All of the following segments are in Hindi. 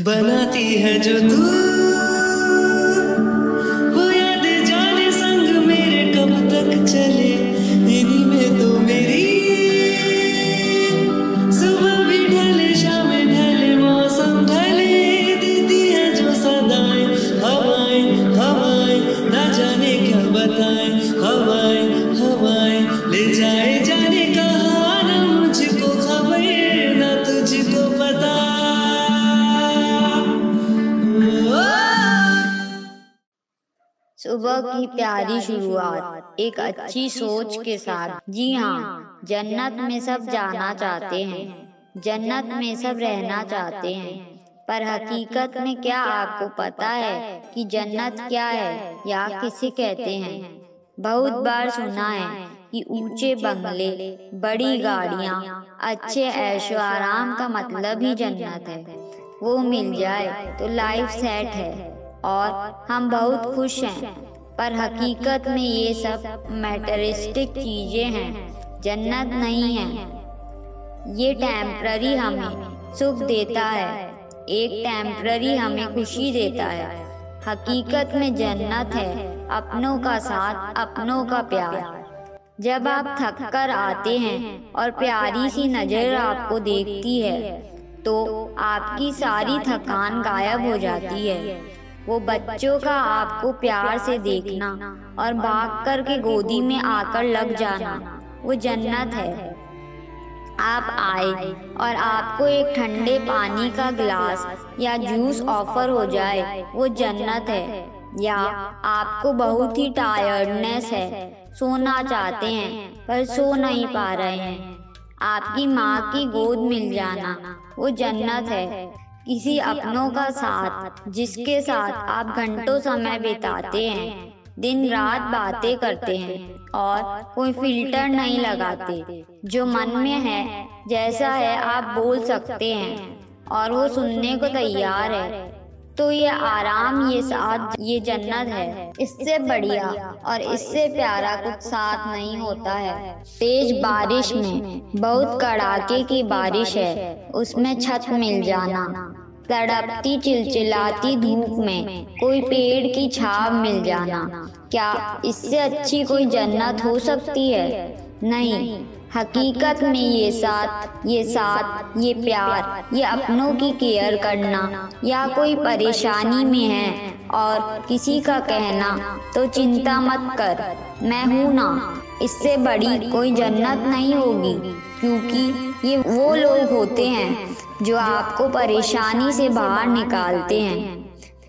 बनाती है जो तू सुबह की प्यारी शुरुआत, एक अच्छी सोच के साथ। जी हाँ जन्नत में सब जाना चाहते हैं, जन्नत में सब रहना चाहते हैं, पर हकीकत में क्या आपको पता है कि जन्नत क्या है, या किसे कहते हैं? बहुत बार सुना है कि ऊँचे बंगले, बड़ी गाड़ियाँ, अच्छे ऐशो आराम का मतलब ही जन्नत है। वो मिल जाए तो लाइफ सेट है। और हम बहुत खुश हैं। पर हकीकत में ये सब मैटरिस्टिक चीज़ें हैं, जन्नत नहीं है। ये टेम्प्ररी हमें सुख देता है, एक टेम्प्ररी हमें खुशी देता है। हकीकत में जन्नत है, अपनों का साथ, अपनों का प्यार। जब आप थक कर आते हैं और प्यारी सी नज़र आपको देखती है तो आपकी सारी थकान गायब हो जाती है। वो बच्चों का आपको प्यार से देखना और भाग कर के गोदी में आकर लग जाना। वो जन्नत है। आप आए और आपको एक ठंडे पानी का गिलास या जूस ऑफ़र हो जाए, वो जन्नत है। या आपको बहुत ही टायर्डनेस है। सोना चाहते हैं, पर सो नहीं पा रहे हैं। आपकी माँ की गोद मिल जाना, वो जन्नत है। किसी अपनों का साथ जिसके साथ आप घंटों समय बिताते हैं दिन रात बातें करते हैं और कोई फ़िल्टर नहीं लगाते जो मन में है जैसा है आप बोल सकते हैं और वो सुनने को तैयार है। तो ये आराम, ये साथ, ये जन्नत है। इससे बढ़िया और इससे प्यारा कुछ साथ नहीं होता है। तेज बारिश में बहुत कड़ाके की बारिश है। उसमें छत मिल जाना। तड़पती, चिलचिलाती धूप में कोई पेड़ की छाव मिल जाना। क्या इससे अच्छी कोई जन्नत हो सकती है? नहीं। हकीकत में ये साथ ये साथ, ये प्यार, ये अपनों की केयर करना या कोई परेशानी में है और किसी का कहना तो चिंता मत कर। मैं हूँ ना। इससे बड़ी कोई जन्नत नहीं होगी, क्योंकि ये वो लोग होते हैं जो आपको परेशानी से बाहर निकालते हैं।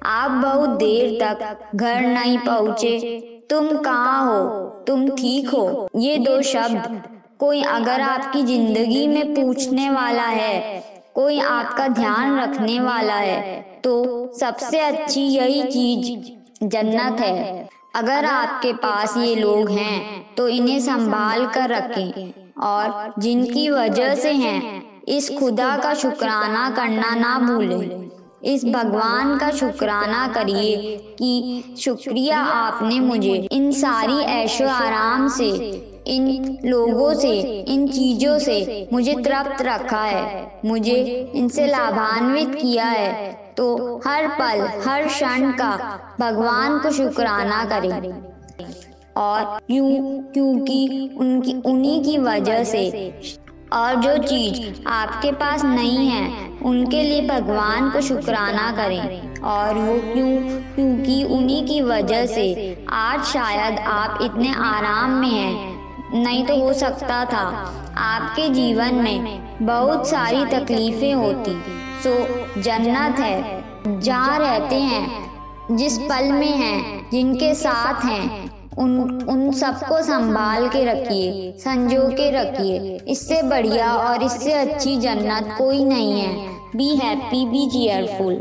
आप बहुत देर तक घर नहीं पहुँचे। तुम कहाँ हो? तुम ठीक हो? ये दो शब्द। कोई अगर आपकी ज़िंदगी में पूछने वाला है, कोई आपका ध्यान रखने वाला है तो सबसे अच्छी यही चीज़ जन्नत है। अगर आपके पास ये लोग हैं तो इन्हें संभाल कर रखें और जिनकी वजह से हैं, इस खुदा का शुक्राना करना ना भूलें। इस भगवान का शुक्राना करिए कि शुक्रिया आपने मुझे इन सारी ऐशो आराम से इन लोगों से इन चीज़ों से मुझे तृप्त रखा है। मुझे इनसे लाभान्वित किया है। तो हर पल हर क्षण का भगवान को शुक्राना करें और क्यों क्योंकि उनकी उन्हीं की वजह से और जो चीज़ आपके पास नहीं है उनके लिए भगवान को शुक्राना करें। और वो क्यों? क्योंकि उन्हीं की वजह से आज शायद आप इतने आराम में हैं। नहीं तो हो सकता था। आपके जीवन में बहुत सारी तकलीफें होती। सो, जन्नत है। जहाँ रहते हैं, जिस पल में हैं, जिनके साथ हैं, उन उन सबको संभाल के रखिए, संजो के रखिए। इससे बढ़िया और इससे अच्छी जन्नत कोई नहीं है। बी हैप्पी बी चेयरफुल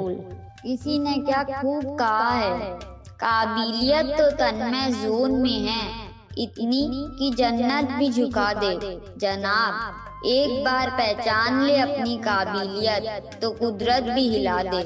किसी ने क्या खूब कहा है? काबिलियत तो तन्मय जोन में है। इतनी कि जन्नत भी झुका दे। जनाब एक बार पहचान ले अपनी काबिलियत तो कुदरत भी हिला दे।